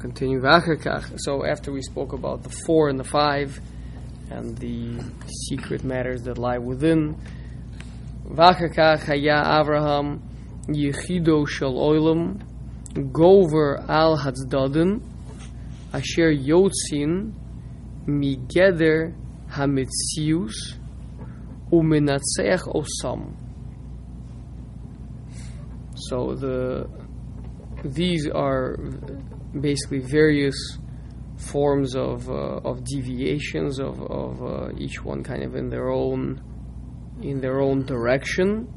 continue. So after we spoke about the four and the five, and the secret matters that lie within. V'achar kach haya Avraham yichido shel oilam gover al hatzdadin asher yotzin migeder hamitzius umenatzeach osam. So the these are basically various forms of uh, of deviations of of uh, each one kind of in their own in their own direction.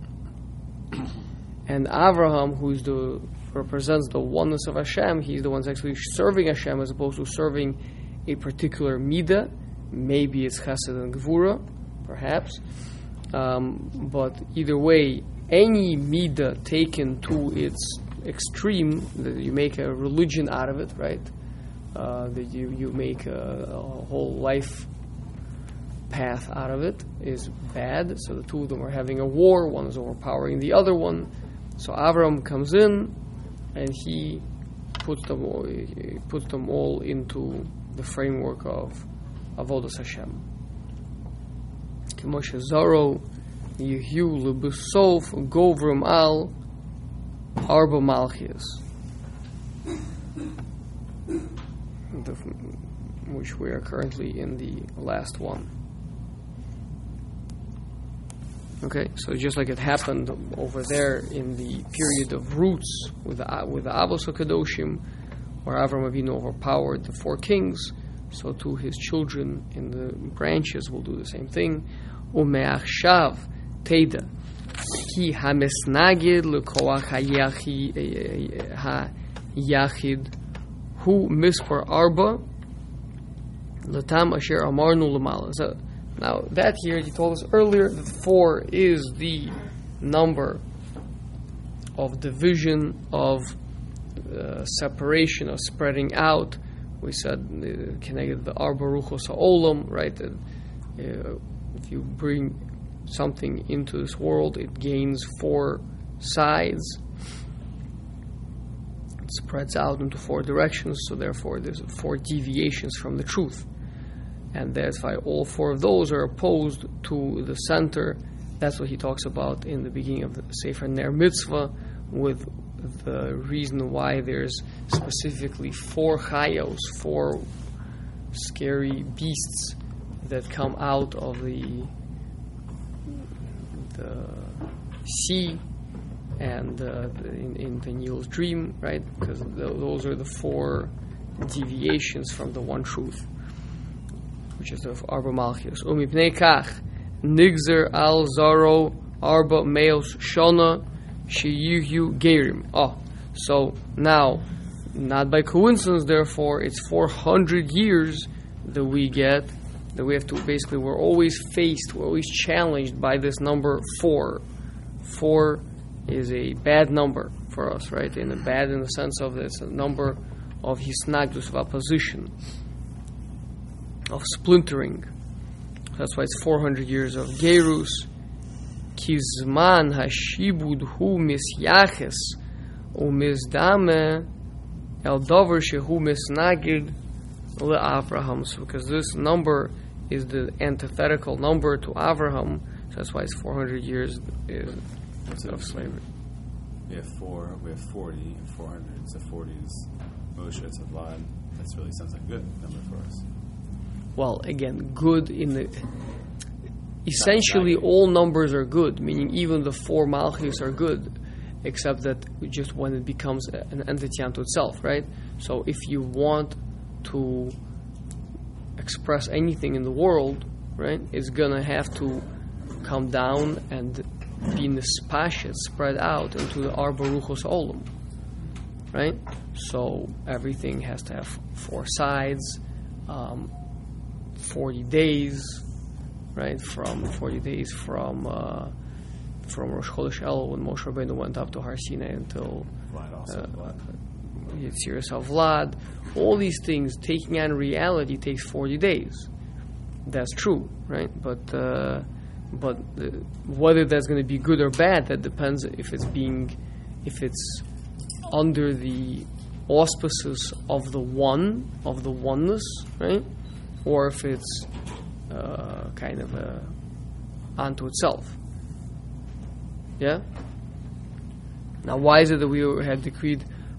And Avraham, who is the represents the oneness of Hashem, he's the one actually serving Hashem as opposed to serving a particular midah. Maybe it's Chesed and Gvura, perhaps. Um, but either way, any midah taken to its extreme, that you make a religion out of it, right? Uh, that you, you make a, a, whole life path out of it is bad. So the two of them are having a war. One is overpowering the other one. So Avram comes in, and he puts them all, puts them all into the framework of avodas Hashem. Moshe Zaro, Yehu Lebusof, Govrim Al, Arba Malchias, which we are currently in the last one. Okay, so just like it happened over there in the period of roots with the, with the Avos Kadoshim, where Avram Avinu overpowered the four kings, so too his children in the branches will do the same thing. Umeachshav Teda ki hamesnagid lekoach hayachid hu mispar arba latam asher amarnu lamala. So now that here he told us earlier that four is the number of division of uh, separation of spreading out. We said uh, connected the arba ruchos olam, right? Uh, if you bring something into this world, it gains four sides. It spreads out into four directions, so therefore there's four deviations from the truth. And that's why all four of those are opposed to the center. That's what he talks about in the beginning of the Sefer Ner Mitzvah, with the reason why there's specifically four chayos, four scary beasts that come out of the sea and uh, in, in Daniel's dream, right? Because those are the four deviations from the one truth, which is the Arba Malchios. Umipnei kach nigzer al zaro arba meos shona sheyuhu gerim. Oh, so now, not by coincidence, therefore, it's 400 years that we get that we have to basically we're always faced, we're always challenged by this number four. Four is a bad number for us, right? In a bad in the sense of a number of hisnagdus of opposition, of splintering. That's why it's 400 years of gerus. Kizman hashibud hu misyaches umizdame el dover shehu misnagid le'avraham. Because this number is the antithetical number to Avraham. So that's why it's 400 years is of slavery. We have four, we have 40, 400. So 40 is Moshe, it's Vlad. That really sounds like a good number for us. Well, again, good in the. Essentially, all numbers are good, meaning even the four Malchus are good, except that just when it becomes an entity unto itself, right? So if you want to express anything in the world, right, is gonna have to come down and be nispashet, spread out into the arbaruchos olam, right? So everything has to have four sides, um, forty days, right? From forty days from uh, from Rosh Chodesh El when Moshe Rabbeinu went up to Har Sinai until uh, Yitzir Vlad, all these things taking on reality takes 40 days. That's true, right? But uh, but uh, whether that's going to be good or bad, that depends if it's being if it's under the auspices of the one, of the oneness, right? Or if it's uh, kind of unto itself. Yeah? Now, why is it that we had decreed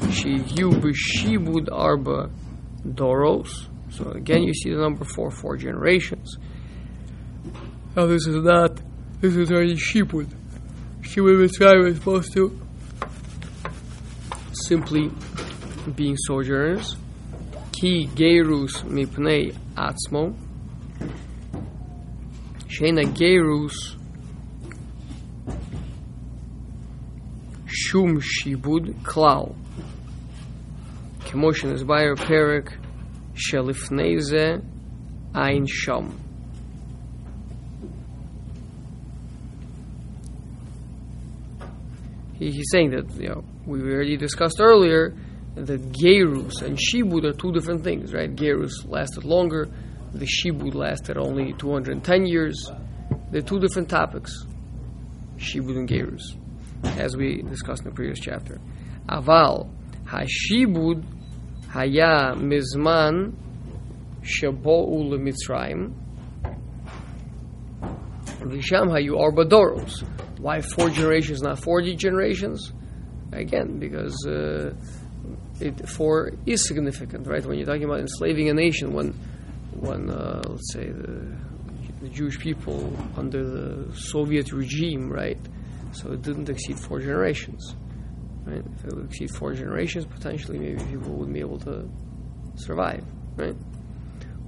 Sheyu would arba doros. So again, you see the number four, four generations. Now this is not. This is already shibud. Shibud Mitzrayim is supposed to simply being sojourners. Ki gerus mipnei atzmo. Shena gerus. Shum Shibud Klal. Is by a perik shelifneze ein sham. He, he's saying that you know we already discussed earlier that gerus and shibud are two different things, right? Gerus lasted longer, the shibud lasted only 210 years. They're two different topics, shibud and gerus, as we discussed in the previous chapter. Aval hashibud haya mizman shabo'u lemitzrayim v'sham hayu arba doros. Why four generations, not 40 generations? Again, because uh, it, four is significant, right? When you're talking about enslaving a nation, when, when uh, let's say the, the Jewish people under the Soviet regime, right? So it didn't exceed four generations, right? If it would exceed four generations, potentially maybe people wouldn't be able to survive, right?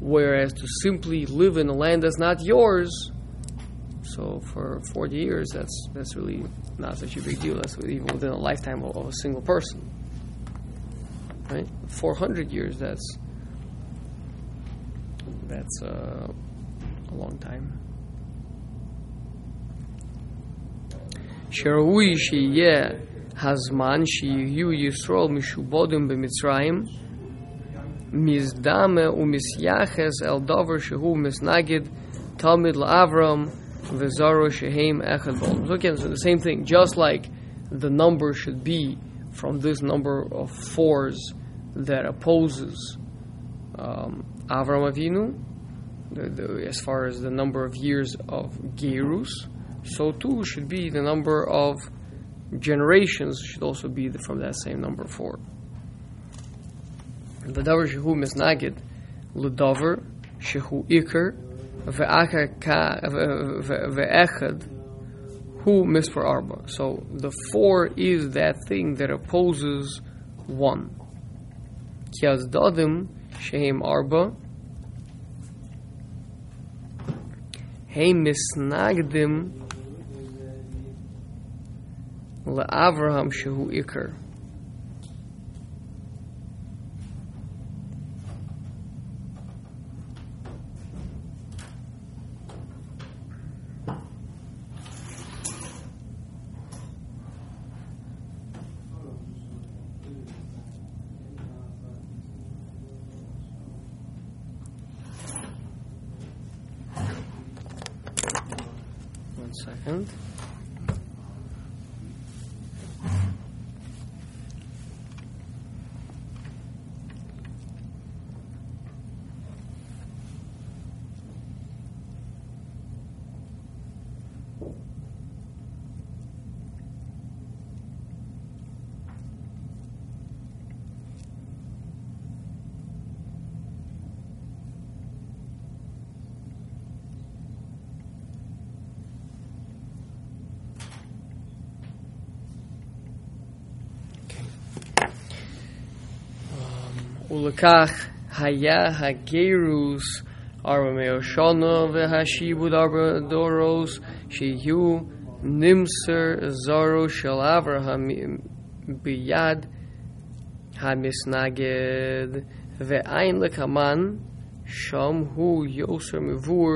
Whereas to simply live in a land that's not yours, so for 40 years, that's that's really not such a big deal. That's even within a lifetime of, of a single person, right? 400 years, that's that's uh, a long time. Sherawui yeah. הזמן שיהיו ישרול משובודים במצרים מזדמה ומסייחס אל דבר שהוא מסנגד תלמיד לאברהם וזרו shehem echad b'olam. So again, so the same thing. Just like the number should be from this number of fours that opposes um, Avram Avinu, the, the, as far as the number of years of Gerus, so too should be the number of generations should also be the, from that same number four. The davar shehu misnagid l'davar shehu ikar ve'echad hu mispar arba. So the four is that thing that opposes one. Ki dadim shehem arba hey misnagdim le'avraham shehu ikar. One second. ולקח היה הגרוס ארבע מאות שנה והשיבוד ארבע דורוס שיהיו נמסר זרו של אברהם ביד המשנגד, ואין לקמן, שם הוא יוסר מבור,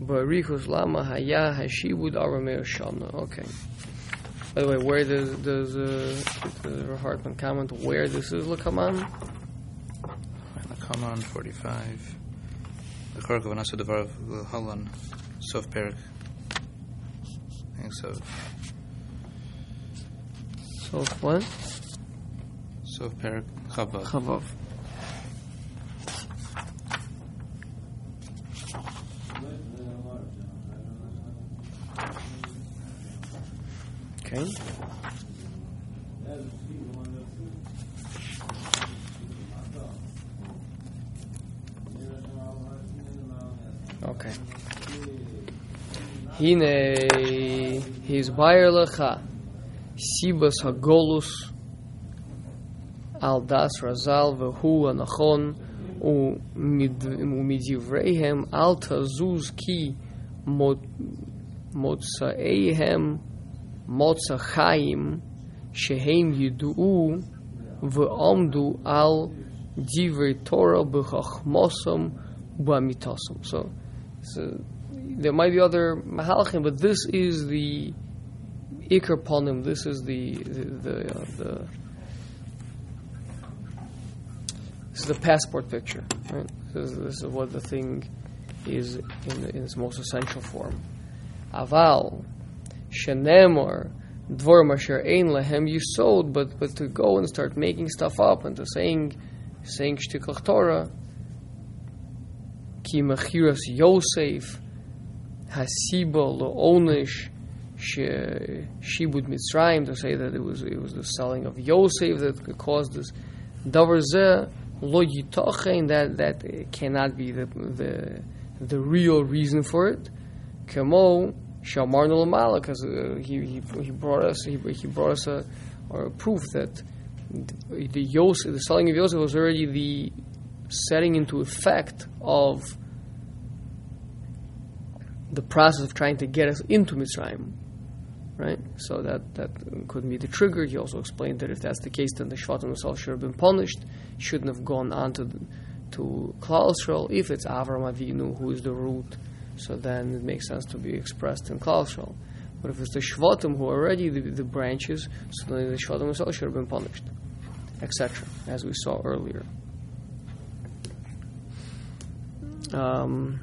בריחוס למה היה השיבוד ארמי שנה. Okay. By the way, where does, does uh, does Hartman comment where this is lekaman? Kaman 45. L'chor kavanasu devar l'halan. Sof perik. I think so. So what? Sof perik. Chavav. Chavav. Okay. Okay. Hine his wirelecha sibas hagolus al das razal vehu anachon u midivreihem al tazuz ki motzaeihem motzachaim shehem yidu'u ve'omdu al divrei Torah b'chachmosam b'amitosam. So so there might be other mahalchim, but this is the ikar ponim. This is the the the, uh, the this is the passport picture. Right? This is, this is what the thing is in, in its most essential form. Aval shenemor dvorim asher ein lehem yisod, but but to go and start making stuff up and to saying saying shtiklach Torah mechiras Yosef hasiba leonish she- shibud Mitzrayim to say that it was it was the selling of Yosef that caused this. Davar zeh lo yitochen that that cannot be the the the real reason for it. Kemo shamarnu lamala because uh, he, he he brought us he, he brought us a a proof that the Yosef the selling of Yosef was already the setting into effect of the process of trying to get us into Mitzrayim, right? So that that could be the trigger. He also explained that if that's the case, then the Shvatim themselves should have been punished, shouldn't have gone on to to Klal Yisrael. If it's Avram Avinu who is the root, so then it makes sense to be expressed in Klal Yisrael. But if it's the Shvatim who are already the, the branches, so then the Shvatim themselves should have been punished, etc., as we saw earlier. Um,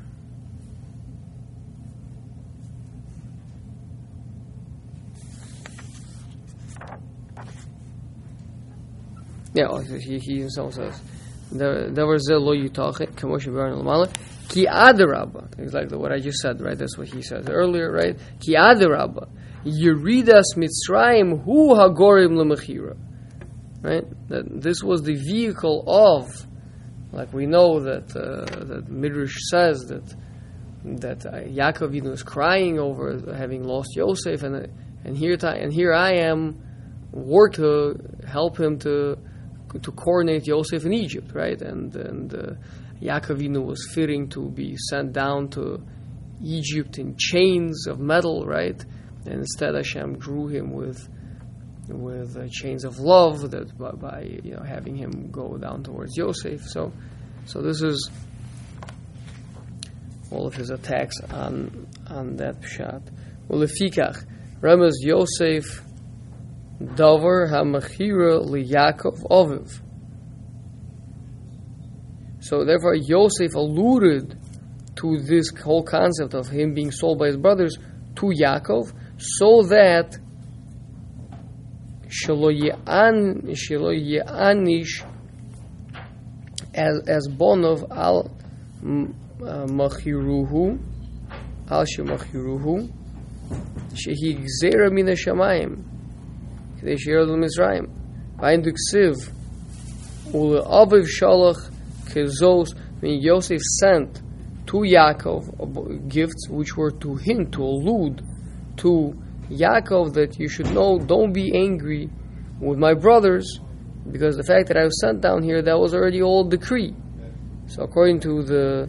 yeah, oh, he, he himself says, there was a lo yutachet, kamoshe baran lamala, ki adarabba, exactly what I just said, right? That's what he said earlier, right? Ki adarabba, yeridas mitzrayim hu hagorim lemechira, right? That this was the vehicle of, like we know that uh, that Midrash says that that uh, Yaakov Avinu is crying over having lost Yosef, and uh, and here ti- and here I am, work to help him to to coordinate Yosef in Egypt, right? And and uh, Yaakov Avinu was fearing to be sent down to Egypt in chains of metal, right? And instead Hashem drew him with with uh, chains of love that by, by you know having him go down towards Yosef. So so this is all of his attacks on on that pshat. Ulefikach, Remez Yosef Davar Hamachira LiYaakov Oviv. So therefore Yosef alluded to this whole concept of him being sold by his brothers to Yaakov, so that Shelo Ye'anish as, as Bonov al uh, Machiruhu al Shemachiruhu Shehi Gzera Min HaShamayim Kedei Sheyod al Mizraim Vayin Duksiv Ule Aviv Shalach Kezos when Yosef sent to Yaakov uh, gifts which were to hint to allude to Yaakov that you should know, don't be angry with my brothers, because the fact that I was sent down here, that was already all decree. So according to the,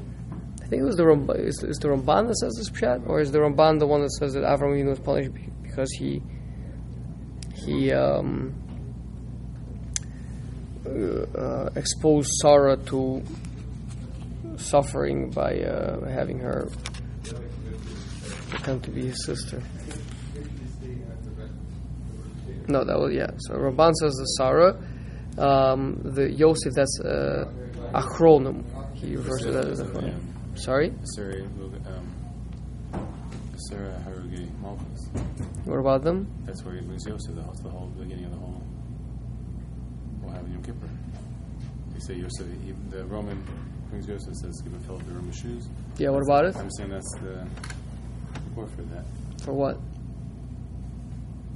I think it was the Ramban, is, is the Ramban that says this pshat, or is the Ramban the one that says that Avram was punished because he he um, uh, expose Sarah to suffering by uh, having her pretend to be his sister. No, that was yeah. So Ramban says the Sarah, um, the Yosef that's uh, achronim. He refers to that as achronim. Sorry, Sarah, um, Sarah Harugi Malchus. what about them? That's where he brings Yosef. That's the whole beginning of the whole. What happened Yom Kippur? They say Yosef. He, the Ramban brings Yosef says, "Give him fill up the room with shoes." Yeah, what about it? I'm saying that's the report for that. For what?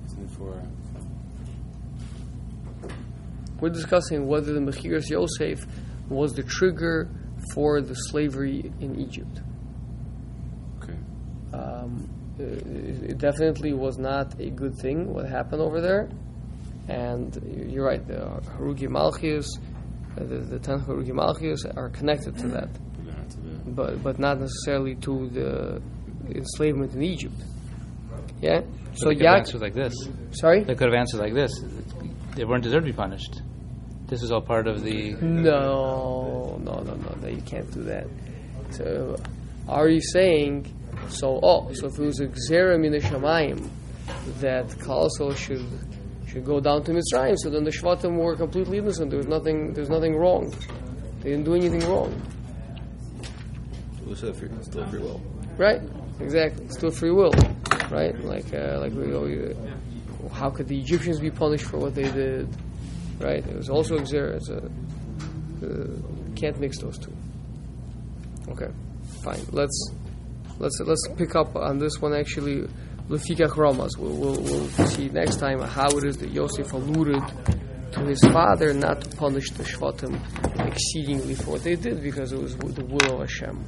Isn't it for? We're discussing whether the Mechiras Yosef was the trigger for the slavery in Egypt. Okay. Um, it, it definitely was not a good thing what happened over there. And you're right, the Harugi Malchius, uh, the, the ten Harugi Malchius are connected to that, Put that to the. but, but not necessarily to the enslavement in Egypt. Yeah? So, they could have answered like this. sorry? They could have answered like this. They weren't deserved to be punished. This is all part of the. No, no, no, no, no, you can't do that. So, are you saying, so, oh, so if it was a gzera min Shamayim, that Klal Yisrael should should go down to Mitzrayim, so then the Shvatim were completely innocent. There was nothing, there's nothing wrong. They didn't do anything wrong. It was still free, still free will. Right? Exactly. Still free will, right? Like, uh, like we always, how could the Egyptians be punished for what they did? Right? It was also Xer. It's a, uh, can't mix those two. Okay, fine. Let's let's let's pick up on this one actually. Lefikach Ramas. We'll, we'll, we'll see next time how it is that Yosef alluded to his father not to punish the Shvatim exceedingly for what they did because it was the will of Hashem.